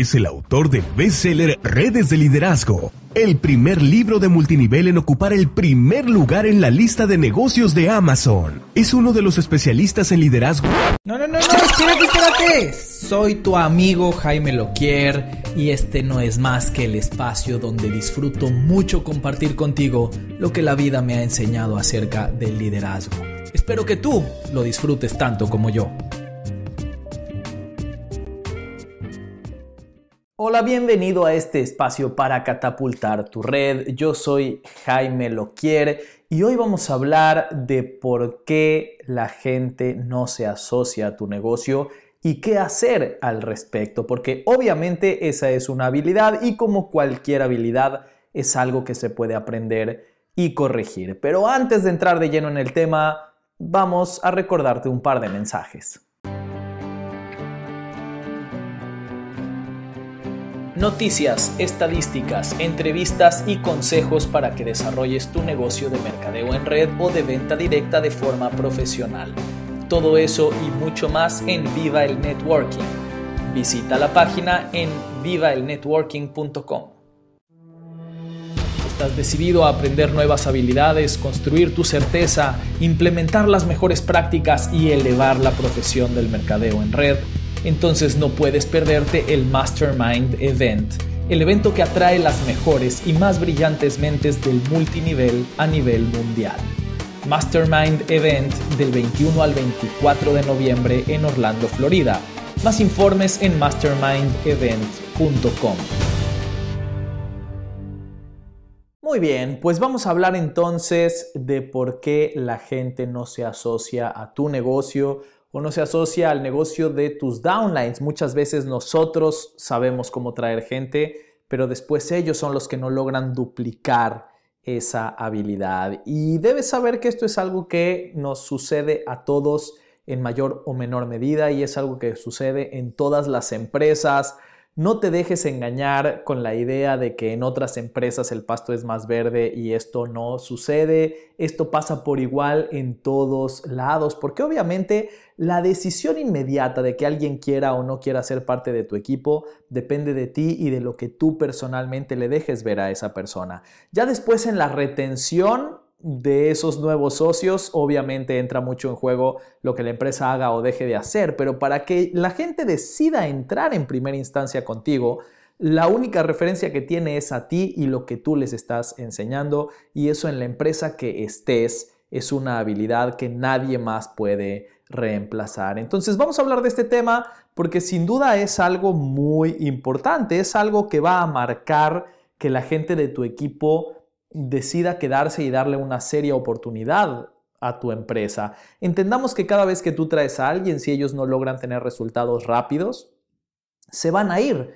es el autor del bestseller Redes de Liderazgo, el primer libro de multinivel en ocupar el primer lugar en la lista de negocios de Amazon. Es uno de los especialistas en liderazgo. No, no, no, no, espérate, espérate. Soy tu amigo Jaime Loquier y este no es más que el espacio donde disfruto mucho compartir contigo lo que la vida me ha enseñado acerca del liderazgo. Espero que tú lo disfrutes tanto como yo. Hola, bienvenido a este espacio para catapultar tu red. Yo soy Jaime Loquier y hoy vamos a hablar de por qué la gente no se asocia a tu negocio y qué hacer al respecto, porque obviamente esa es una habilidad y como cualquier habilidad es algo que se puede aprender y corregir. Pero antes de entrar de lleno en el tema, vamos a recordarte un par de mensajes. Noticias, estadísticas, entrevistas y consejos para que desarrolles tu negocio de mercadeo en red o de venta directa de forma profesional. Todo eso y mucho más en Viva el Networking. Visita la página en vivaelnetworking.com. ¿Estás decidido a aprender nuevas habilidades, construir tu certeza, implementar las mejores prácticas y elevar la profesión del mercadeo en red? Entonces no puedes perderte el Mastermind Event, el evento que atrae las mejores y más brillantes mentes del multinivel a nivel mundial. Mastermind Event del 21 al 24 de noviembre en Orlando, Florida. Más informes en mastermindevent.com. Muy bien, pues vamos a hablar entonces de por qué la gente no se asocia a tu negocio o no se asocia al negocio de tus downlines. Muchas veces nosotros sabemos cómo traer gente, pero después ellos son los que no logran duplicar esa habilidad. Y debes saber que esto es algo que nos sucede a todos en mayor o menor medida y es algo que sucede en todas las empresas. No te dejes engañar con la idea de que en otras empresas el pasto es más verde y esto no sucede. Esto pasa por igual en todos lados, porque obviamente la decisión inmediata de que alguien quiera o no quiera ser parte de tu equipo depende de ti y de lo que tú personalmente le dejes ver a esa persona. Ya después en la retención de esos nuevos socios, obviamente entra mucho en juego lo que la empresa haga o deje de hacer, pero para que la gente decida entrar en primera instancia contigo, la única referencia que tiene es a ti y lo que tú les estás enseñando y eso en la empresa que estés es una habilidad que nadie más puede reemplazar. Entonces vamos a hablar de este tema porque sin duda es algo muy importante, es algo que va a marcar que la gente de tu equipo decida quedarse y darle una seria oportunidad a tu empresa. Entendamos que cada vez que tú traes a alguien, si ellos no logran tener resultados rápidos, se van a ir.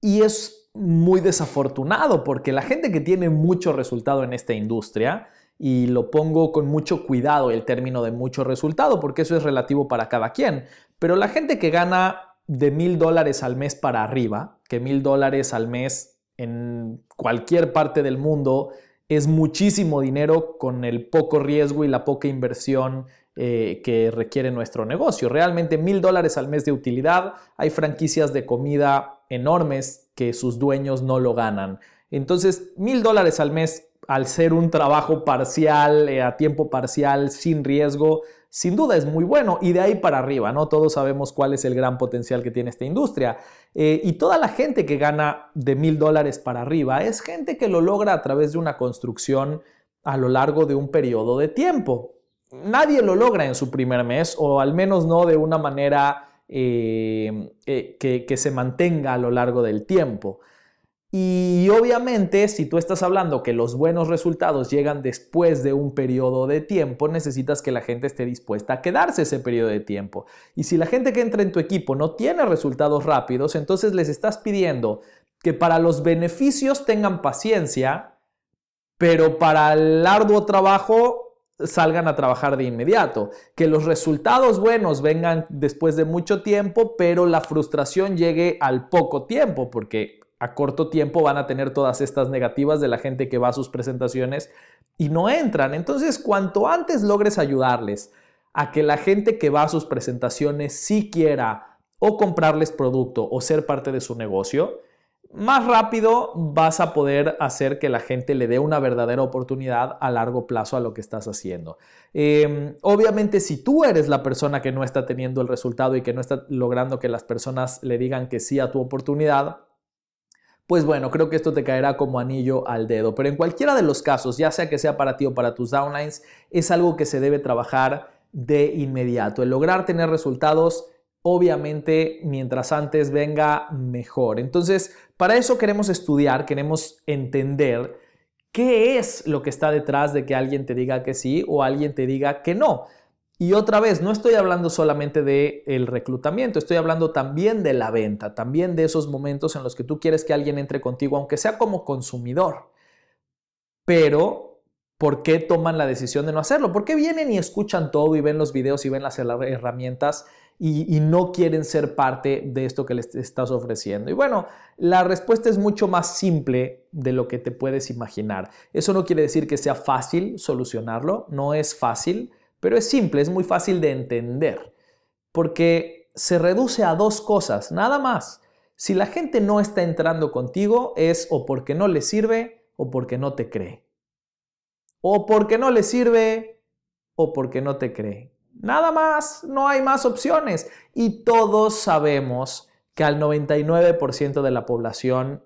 Y es muy desafortunado porque la gente que tiene mucho resultado en esta industria, y lo pongo con mucho cuidado el término de mucho resultado porque eso es relativo para cada quien, pero la gente que gana de mil dólares al mes para arriba, que mil dólares al mes en cualquier parte del mundo es muchísimo dinero con el poco riesgo y la poca inversión eh, que requiere nuestro negocio. Realmente mil dólares al mes de utilidad. Hay franquicias de comida enormes que sus dueños no lo ganan. Entonces, mil dólares al mes al ser un trabajo parcial, eh, a tiempo parcial, sin riesgo, sin duda es muy bueno y de ahí para arriba, ¿no? Todos sabemos cuál es el gran potencial que tiene esta industria. Eh, y toda la gente que gana de mil dólares para arriba es gente que lo logra a través de una construcción a lo largo de un periodo de tiempo. Nadie lo logra en su primer mes o al menos no de una manera eh, eh, que se mantenga a lo largo del tiempo. Y obviamente, si tú estás hablando que los buenos resultados llegan después de un periodo de tiempo, necesitas que la gente esté dispuesta a quedarse ese periodo de tiempo. Y si la gente que entra en tu equipo no tiene resultados rápidos, entonces les estás pidiendo que para los beneficios tengan paciencia, pero para el arduo trabajo salgan a trabajar de inmediato. Que los resultados buenos vengan después de mucho tiempo, pero la frustración llegue al poco tiempo, porque a corto tiempo van a tener todas estas negativas de la gente que va a sus presentaciones y no entran. Entonces, cuanto antes logres ayudarles a que la gente que va a sus presentaciones sí quiera o comprarles producto o ser parte de su negocio, más rápido vas a poder hacer que la gente le dé una verdadera oportunidad a largo plazo a lo que estás haciendo. Em, obviamente, si tú eres la persona que no está teniendo el resultado y que no está logrando que las personas le digan que sí a tu oportunidad, pues bueno, creo que esto te caerá como anillo al dedo. Pero en cualquiera de los casos, ya sea que sea para ti o para tus downlines, es algo que se debe trabajar de inmediato. El lograr tener resultados obviamente mientras antes venga mejor. Entonces, para eso queremos estudiar, queremos entender qué es lo que está detrás de que alguien te diga que sí o alguien te diga que no. Y otra vez, no estoy hablando solamente del el reclutamiento, estoy hablando también de la venta, también de esos momentos en los que tú quieres que alguien entre contigo, aunque sea como consumidor. Pero, ¿por qué toman la decisión de no hacerlo? ¿Por qué vienen y escuchan todo y ven los videos y ven las herramientas y, no quieren ser parte de esto que les estás ofreciendo? Y bueno, la respuesta es mucho más simple de lo que te puedes imaginar. Eso no quiere decir que sea fácil solucionarlo, no es fácil, pero es simple, es muy fácil de entender, porque se reduce a dos cosas, nada más. Si la gente no está entrando contigo es o porque no le sirve o porque no te cree. O porque no le sirve o porque no te cree. Nada más, no hay más opciones. Y todos sabemos que al 99% de la población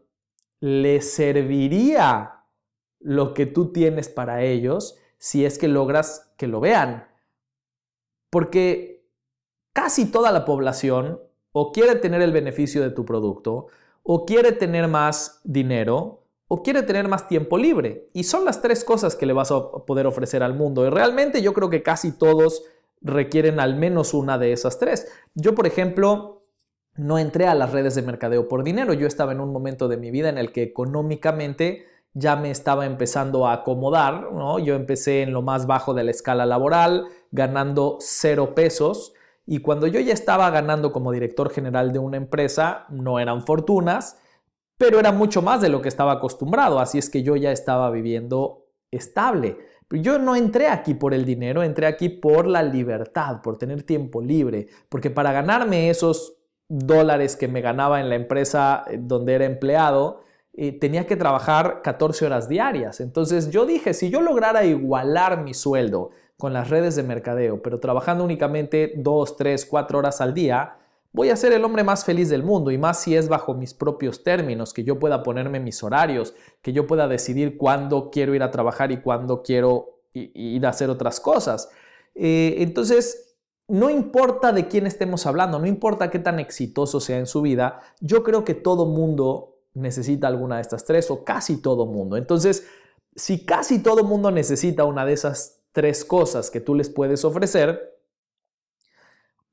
le serviría lo que tú tienes para ellos si es que logras que lo vean. Porque casi toda la población o quiere tener el beneficio de tu producto, o quiere tener más dinero, o quiere tener más tiempo libre. Y son las tres cosas que le vas a poder ofrecer al mundo. Y realmente yo creo que casi todos requieren al menos una de esas tres. Yo, por ejemplo, no entré a las redes de mercadeo por dinero. Yo estaba en un momento de mi vida en el que económicamente ya me estaba empezando a acomodar. Yo empecé en lo más bajo de la escala laboral, ganando cero pesos. Y cuando yo ya estaba ganando como director general de una empresa, no eran fortunas, pero era mucho más de lo que estaba acostumbrado. Así es que yo ya estaba viviendo estable. Yo no entré aquí por el dinero, entré aquí por la libertad, por tener tiempo libre, porque para ganarme esos dólares que me ganaba en la empresa eh, donde era empleado, eh, tenía que trabajar 14 horas diarias. Entonces yo dije, si yo lograra igualar mi sueldo con las redes de mercadeo, pero trabajando únicamente 2, 3, 4 horas al día, voy a ser el hombre más feliz del mundo y más si es bajo mis propios términos, que yo pueda ponerme mis horarios, que yo pueda decidir cuándo quiero ir a trabajar y cuándo quiero ir a hacer otras cosas. Eh, entonces, no importa de quién estemos hablando, no importa qué tan exitoso sea en su vida, yo creo que todo mundo necesita alguna de estas tres o casi todo mundo. Entonces, si casi todo mundo necesita una de esas tres cosas que tú les puedes ofrecer,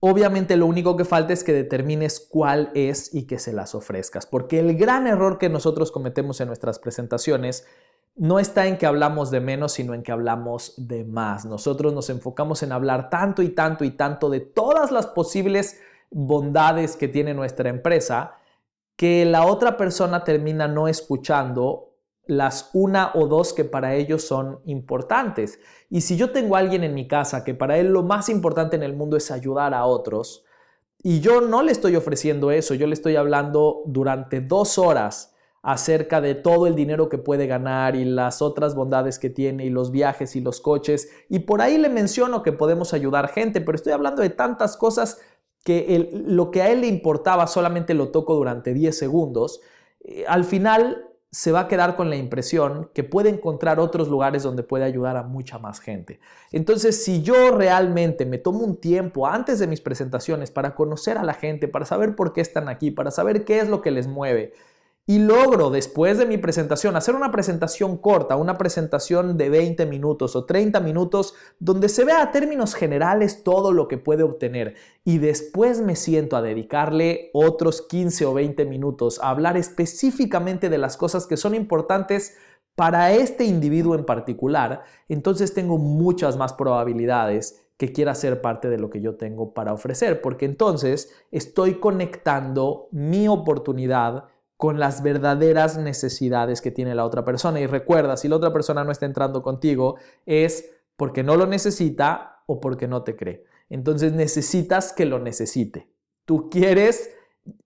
Obviamente lo único que falta es que determines cuál es y que se las ofrezcas, porque el gran error que nosotros cometemos en nuestras presentaciones no está en que hablamos de menos, sino en que hablamos de más. Nosotros nos enfocamos en hablar tanto y tanto y tanto de todas las posibles bondades que tiene nuestra empresa, que la otra persona termina no escuchando las una o dos que para ellos son importantes. Y si yo tengo a alguien en mi casa que para él lo más importante en el mundo es ayudar a otros, y yo no le estoy ofreciendo eso, yo le estoy hablando durante dos horas acerca de todo el dinero que puede ganar y las otras bondades que tiene y los viajes y los coches, y por ahí le menciono que podemos ayudar gente, pero estoy hablando de tantas cosas que lo que a él le importaba solamente lo toco durante 10 segundos. Eh, al final se va a quedar con la impresión que puede encontrar otros lugares donde puede ayudar a mucha más gente. Entonces, si yo realmente me tomo un tiempo antes de mis presentaciones para conocer a la gente, para saber por qué están aquí, para saber qué es lo que les mueve, y logro después de mi presentación hacer una presentación corta, una presentación de 20 minutos o 30 minutos donde se vea a términos generales todo lo que puede obtener y después me siento a dedicarle otros 15 o 20 minutos a hablar específicamente de las cosas que son importantes para este individuo en particular, entonces tengo muchas más probabilidades que quiera ser parte de lo que yo tengo para ofrecer, porque entonces estoy conectando mi oportunidad con las verdaderas necesidades que tiene la otra persona. Y recuerda, si la otra persona no está entrando contigo, es porque no lo necesita o porque no te cree. Entonces necesitas que lo necesite. Tú quieres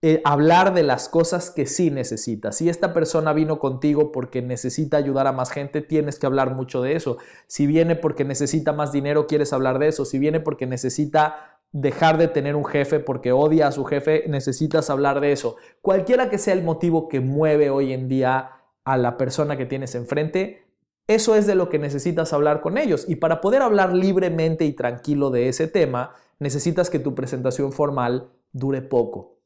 eh, hablar de las cosas que sí necesitas. Si esta persona vino contigo porque necesita ayudar a más gente, tienes que hablar mucho de eso. Si viene porque necesita más dinero, quieres hablar de eso. Si viene porque necesita dejar de tener un jefe porque odia a su jefe, necesitas hablar de eso. Cualquiera que sea el motivo que mueve hoy en día a la persona que tienes enfrente, eso es de lo que necesitas hablar con ellos. Y para poder hablar libremente y tranquilo de ese tema, necesitas que tu presentación formal dure poco.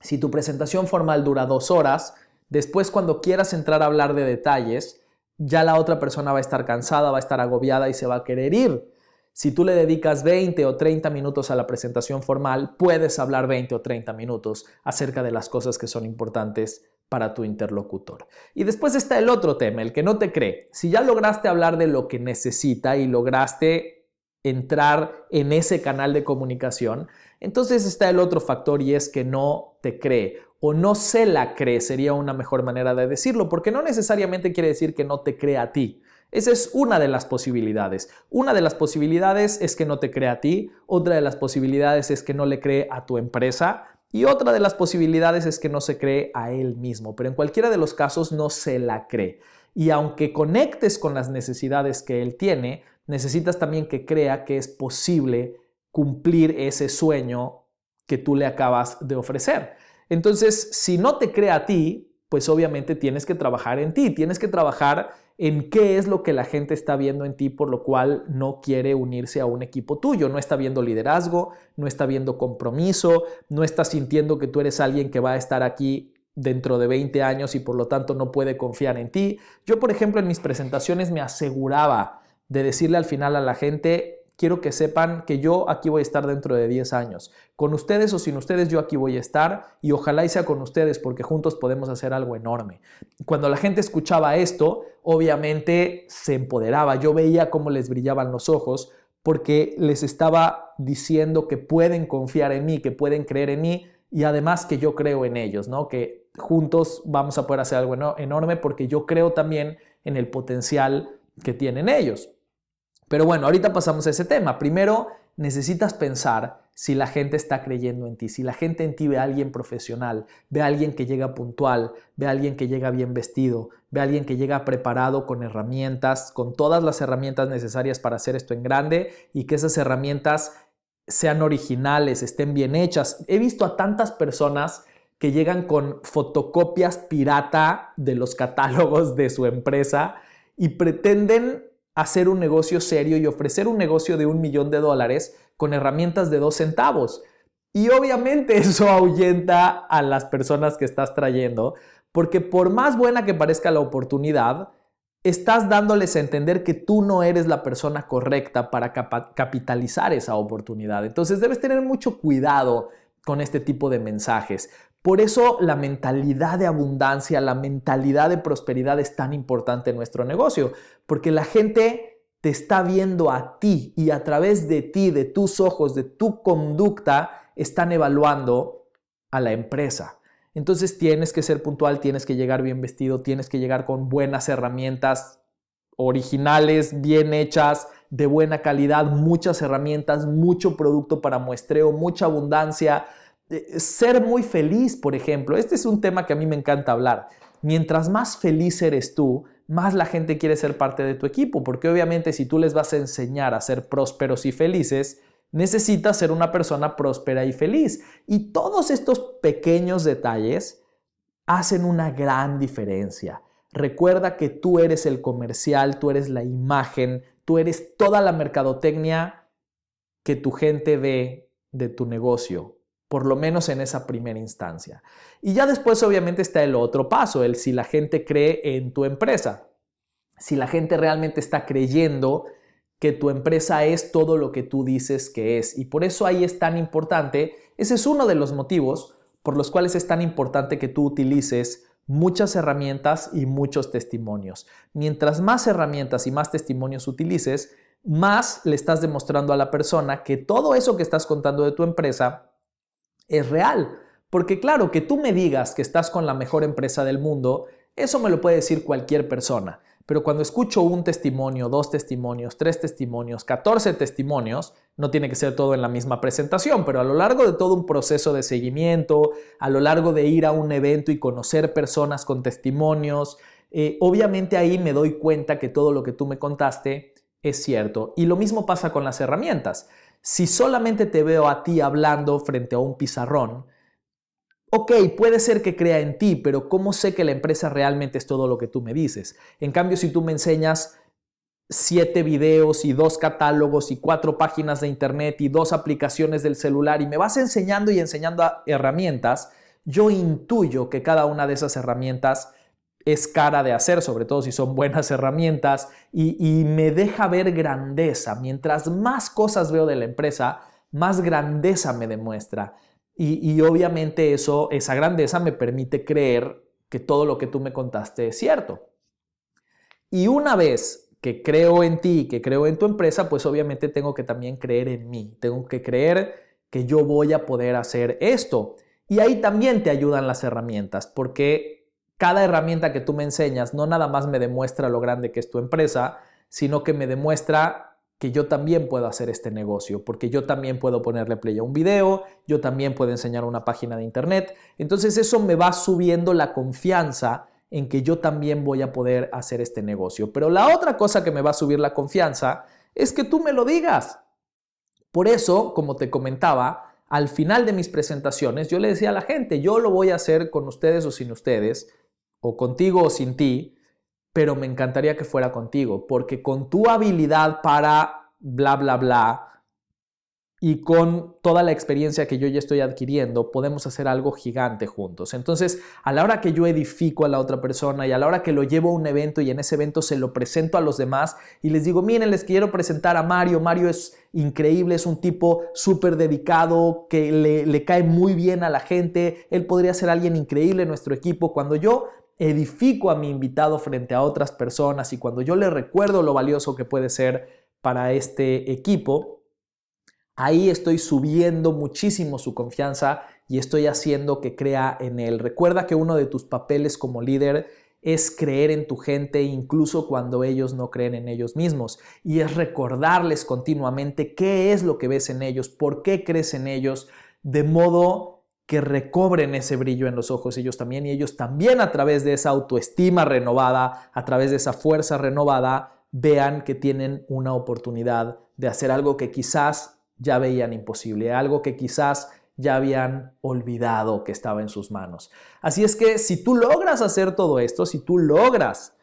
Si tu presentación formal dura dos horas, después cuando quieras entrar a hablar de detalles, ya la otra persona va a estar cansada, va a estar agobiada y se va a querer ir. Si tú le dedicas 20 o 30 minutos a la presentación formal, puedes hablar 20 o 30 minutos acerca de las cosas que son importantes para tu interlocutor. Y después está el otro tema, el que no te cree. Si ya lograste hablar de lo que necesita y lograste entrar en ese canal de comunicación, entonces está el otro factor y es que no te cree o no se la cree, sería una mejor manera de decirlo, porque no necesariamente quiere decir que no te cree a ti. Esa es una de las posibilidades. Una de las posibilidades es que no te cree a ti, otra de las posibilidades es que no le cree a tu empresa y otra de las posibilidades es que no se cree a él mismo, pero en cualquiera de los casos no se la cree. Y aunque conectes con las necesidades que él tiene, necesitas también que crea que es posible cumplir ese sueño que tú le acabas de ofrecer. Entonces, si no te crea a ti, pues obviamente tienes que trabajar en ti, tienes que trabajar en qué es lo que la gente está viendo en ti, por lo cual no quiere unirse a un equipo tuyo, no está viendo liderazgo, no está viendo compromiso, no está sintiendo que tú eres alguien que va a estar aquí dentro de 20 años y por lo tanto no puede confiar en ti. Yo, por ejemplo, en mis presentaciones me aseguraba de decirle al final a la gente, quiero que sepan que yo aquí voy a estar dentro de 10 años. Con ustedes o sin ustedes yo aquí voy a estar y ojalá y sea con ustedes porque juntos podemos hacer algo enorme. Cuando la gente escuchaba esto, obviamente se empoderaba. Yo veía cómo les brillaban los ojos porque les estaba diciendo que pueden confiar en mí, que pueden creer en mí y además que yo creo en ellos, ¿no? Que juntos vamos a poder hacer algo enorme porque yo creo también en el potencial que tienen ellos. Pero bueno, ahorita pasamos a ese tema. Primero, necesitas pensar si la gente está creyendo en ti, si la gente en ti ve a alguien profesional, ve a alguien que llega puntual, ve a alguien que llega bien vestido, ve a alguien que llega preparado con herramientas, con todas las herramientas necesarias para hacer esto en grande y que esas herramientas sean originales, estén bien hechas. He visto a tantas personas que llegan con fotocopias pirata de los catálogos de su empresa y pretenden hacer un negocio serio y ofrecer un negocio de un millón de dólares con herramientas de dos centavos. Y obviamente eso ahuyenta a las personas que estás trayendo, porque por más buena que parezca la oportunidad, estás dándoles a entender que tú no eres la persona correcta para capitalizar esa oportunidad. Entonces debes tener mucho cuidado con este tipo de mensajes. Por eso la mentalidad de abundancia, la mentalidad de prosperidad es tan importante en nuestro negocio, porque la gente te está viendo a ti y a través de ti, de tus ojos, de tu conducta, están evaluando a la empresa. Entonces tienes que ser puntual, tienes que llegar bien vestido, tienes que llegar con buenas herramientas originales, bien hechas, de buena calidad, muchas herramientas, mucho producto para muestreo, mucha abundancia, ser muy feliz, por ejemplo. Este es un tema que a mí me encanta hablar. Mientras más feliz eres tú, más la gente quiere ser parte de tu equipo, porque obviamente si tú les vas a enseñar a ser prósperos y felices, necesitas ser una persona próspera y feliz. Y todos estos pequeños detalles hacen una gran diferencia. Recuerda que tú eres el comercial, tú eres la imagen, tú eres toda la mercadotecnia que tu gente ve de tu negocio por lo menos en esa primera instancia. Y ya después obviamente está el otro paso, el si la gente cree en tu empresa, si la gente realmente está creyendo que tu empresa es todo lo que tú dices que es. Y por eso ahí es tan importante, ese es uno de los motivos por los cuales es tan importante que tú utilices muchas herramientas y muchos testimonios. Mientras más herramientas y más testimonios utilices, más le estás demostrando a la persona que todo eso que estás contando de tu empresa es real. Porque claro, que tú me digas que estás con la mejor empresa del mundo, eso me lo puede decir cualquier persona. Pero cuando escucho un testimonio, dos testimonios, tres testimonios, 14 testimonios, no tiene que ser todo en la misma presentación, pero a lo largo de todo un proceso de seguimiento, a lo largo de ir a un evento y conocer personas con testimonios, eh, obviamente ahí me doy cuenta que todo lo que tú me contaste es cierto. Y lo mismo pasa con las herramientas. Si solamente te veo a ti hablando frente a un pizarrón, ok, puede ser que crea en ti, pero ¿cómo sé que la empresa realmente es todo lo que tú me dices? En cambio, si tú me enseñas siete videos y dos catálogos y cuatro páginas de internet y dos aplicaciones del celular y me vas enseñando y enseñando herramientas, yo intuyo que cada una de esas herramientas es cara de hacer, sobre todo si son buenas herramientas, y, me deja ver grandeza. Mientras más cosas veo de la empresa, más grandeza me demuestra. Y, y, obviamente eso, esa grandeza me permite creer que todo lo que tú me contaste es cierto. Y una vez que creo en ti, que creo en tu empresa, pues obviamente tengo que también creer en mí. Tengo que creer que yo voy a poder hacer esto. Y ahí también te ayudan las herramientas, porque cada herramienta que tú me enseñas no nada más me demuestra lo grande que es tu empresa, sino que me demuestra que yo también puedo hacer este negocio, porque yo también puedo ponerle play a un video, yo también puedo enseñar una página de internet. Entonces eso me va subiendo la confianza en que yo también voy a poder hacer este negocio. Pero la otra cosa que me va a subir la confianza es que tú me lo digas. Por eso, como te comentaba, al final de mis presentaciones yo le decía a la gente, yo lo voy a hacer con ustedes o sin ustedes, o contigo o sin ti, pero me encantaría que fuera contigo, porque con tu habilidad para bla, bla, bla, y con toda la experiencia que yo ya estoy adquiriendo, podemos hacer algo gigante juntos. Entonces, a la hora que yo edifico a la otra persona y a la hora que lo llevo a un evento y en ese evento se lo presento a los demás y les digo, miren, les quiero presentar a Mario, Mario es increíble, es un tipo súper dedicado, que le, le cae muy bien a la gente, él podría ser alguien increíble en nuestro equipo. Cuando yo edifico a mi invitado frente a otras personas y cuando yo le recuerdo lo valioso que puede ser para este equipo, ahí estoy subiendo muchísimo su confianza y estoy haciendo que crea en él. Recuerda que uno de tus papeles como líder es creer en tu gente incluso cuando ellos no creen en ellos mismos y es recordarles continuamente qué es lo que ves en ellos, por qué crees en ellos, de modo que recobren ese brillo en los ojos ellos también y ellos también a través de esa autoestima renovada, a través de esa fuerza renovada, vean que tienen una oportunidad de hacer algo que quizás ya veían imposible, algo que quizás ya habían olvidado que estaba en sus manos. Así es que si tú logras hacer todo esto, si tú logras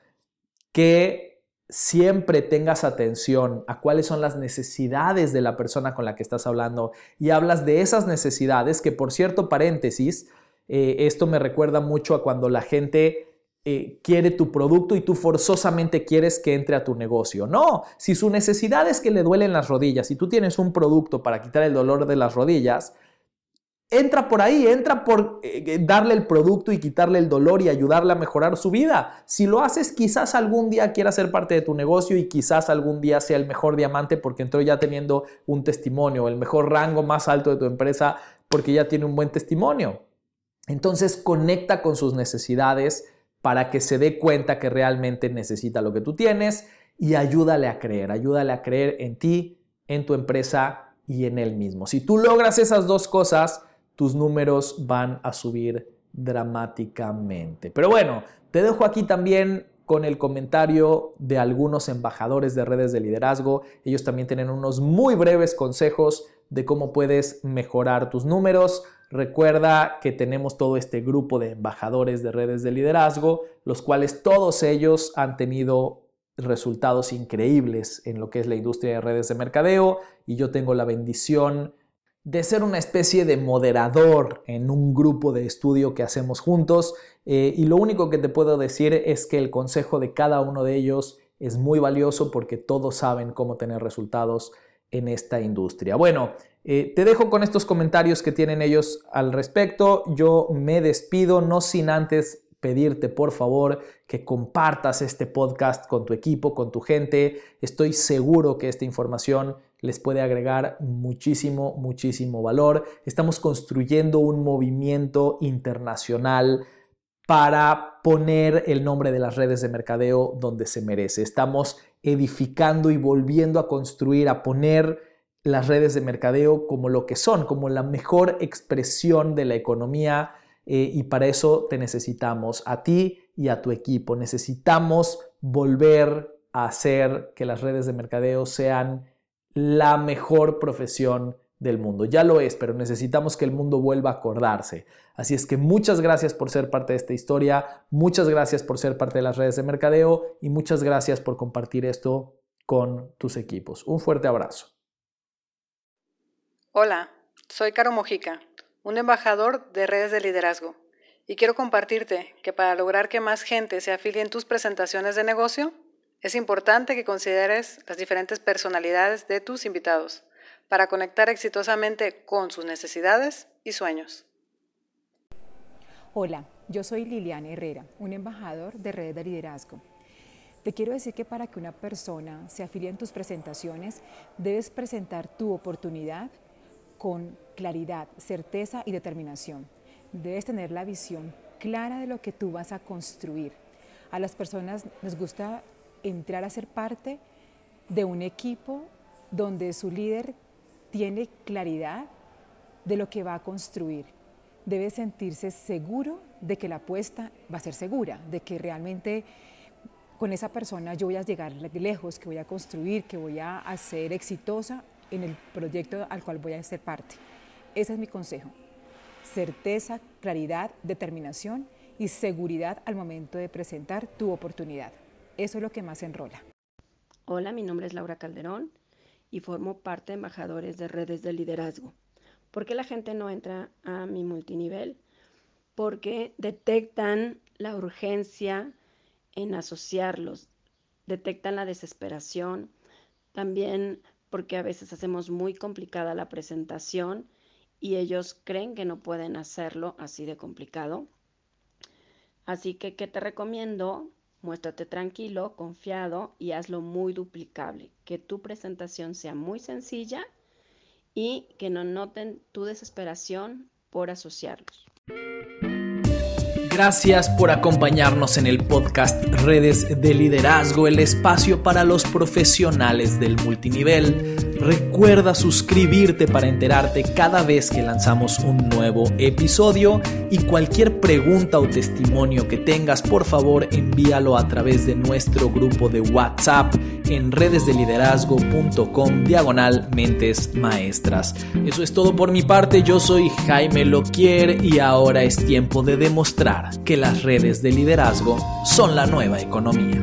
que siempre tengas atención a cuáles son las necesidades de la persona con la que estás hablando y hablas de esas necesidades, que por cierto, paréntesis, eh, esto me recuerda mucho a cuando la gente eh, quiere tu producto y tú forzosamente quieres que entre a tu negocio. No, si su necesidad es que le duelen las rodillas y tú tienes un producto para quitar el dolor de las rodillas, entra por ahí, entra por eh, eh, darle el producto y quitarle el dolor y ayudarle a mejorar su vida. Si lo haces, quizás algún día quiera ser parte de tu negocio y quizás algún día sea el mejor diamante porque entró ya teniendo un testimonio, el mejor rango más alto de tu empresa porque ya tiene un buen testimonio. Entonces conecta con sus necesidades para que se dé cuenta que realmente necesita lo que tú tienes y ayúdale a creer, ayúdale a creer en ti, en tu empresa y en él mismo. Si tú logras esas dos cosas, tus números van a subir dramáticamente. Pero bueno, te dejo aquí también con el comentario de algunos embajadores de redes de liderazgo. Ellos también tienen unos muy breves consejos de cómo puedes mejorar tus números. Recuerda que tenemos todo este grupo de embajadores de redes de liderazgo, los cuales todos ellos han tenido resultados increíbles en lo que es la industria de redes de mercadeo y yo tengo la bendición de ser una especie de moderador en un grupo de estudio que hacemos juntos eh, y lo único que te puedo decir es que el consejo de cada uno de ellos es muy valioso porque todos saben cómo tener resultados en esta industria. Bueno, eh, te dejo con estos comentarios que tienen ellos al respecto. Yo me despido, no sin antes pedirte por favor que compartas este podcast con tu equipo, con tu gente. Estoy seguro que esta información les puede agregar muchísimo, muchísimo valor. Estamos construyendo un movimiento internacional para poner el nombre de las redes de mercadeo donde se merece. Estamos edificando y volviendo a construir, a poner las redes de mercadeo como lo que son, como la mejor expresión de la economía eh, y para eso te necesitamos a ti y a tu equipo. Necesitamos volver a hacer que las redes de mercadeo sean la mejor profesión del mundo. Ya lo es, pero necesitamos que el mundo vuelva a acordarse. Así es que muchas gracias por ser parte de esta historia, muchas gracias por ser parte de las redes de mercadeo y muchas gracias por compartir esto con tus equipos. Un fuerte abrazo. Hola, soy Caro Mojica, un embajador de redes de liderazgo, y quiero compartirte que para lograr que más gente se afilie en tus presentaciones de negocio, es importante que consideres las diferentes personalidades de tus invitados para conectar exitosamente con sus necesidades y sueños. Hola, yo soy Liliana Herrera, un embajador de redes de liderazgo. Te quiero decir que para que una persona se afilie en tus presentaciones, debes presentar tu oportunidad con claridad, certeza y determinación. Debes tener la visión clara de lo que tú vas a construir. A las personas les gusta entrar a ser parte de un equipo donde su líder tiene claridad de lo que va a construir. Debe sentirse seguro de que la apuesta va a ser segura, de que realmente con esa persona yo voy a llegar lejos, que voy a construir, que voy a ser exitosa en el proyecto al cual voy a ser parte. Ese es mi consejo. Certeza, claridad, determinación y seguridad al momento de presentar tu oportunidad. Eso es lo que más enrola. Hola, mi nombre es Laura Calderón y formo parte de embajadores de redes de liderazgo. ¿Por qué la gente no entra a mi multinivel? Porque detectan la urgencia en asociarlos, detectan la desesperación, también porque a veces hacemos muy complicada la presentación y ellos creen que no pueden hacerlo así de complicado. Así que, ¿qué te recomiendo? Muéstrate tranquilo, confiado y hazlo muy duplicable. Que tu presentación sea muy sencilla y que no noten tu desesperación por asociarlos. Gracias por acompañarnos en el podcast Redes de Liderazgo, el espacio para los profesionales del multinivel. Recuerda suscribirte para enterarte cada vez que lanzamos un nuevo episodio y cualquier pregunta o testimonio que tengas, por favor envíalo a través de nuestro grupo de WhatsApp en redesdeliderazgo.com diagonal mentes maestras. Eso es todo por mi parte, yo soy Jaime Loquier y ahora es tiempo de demostrar que las redes de liderazgo son la nueva economía.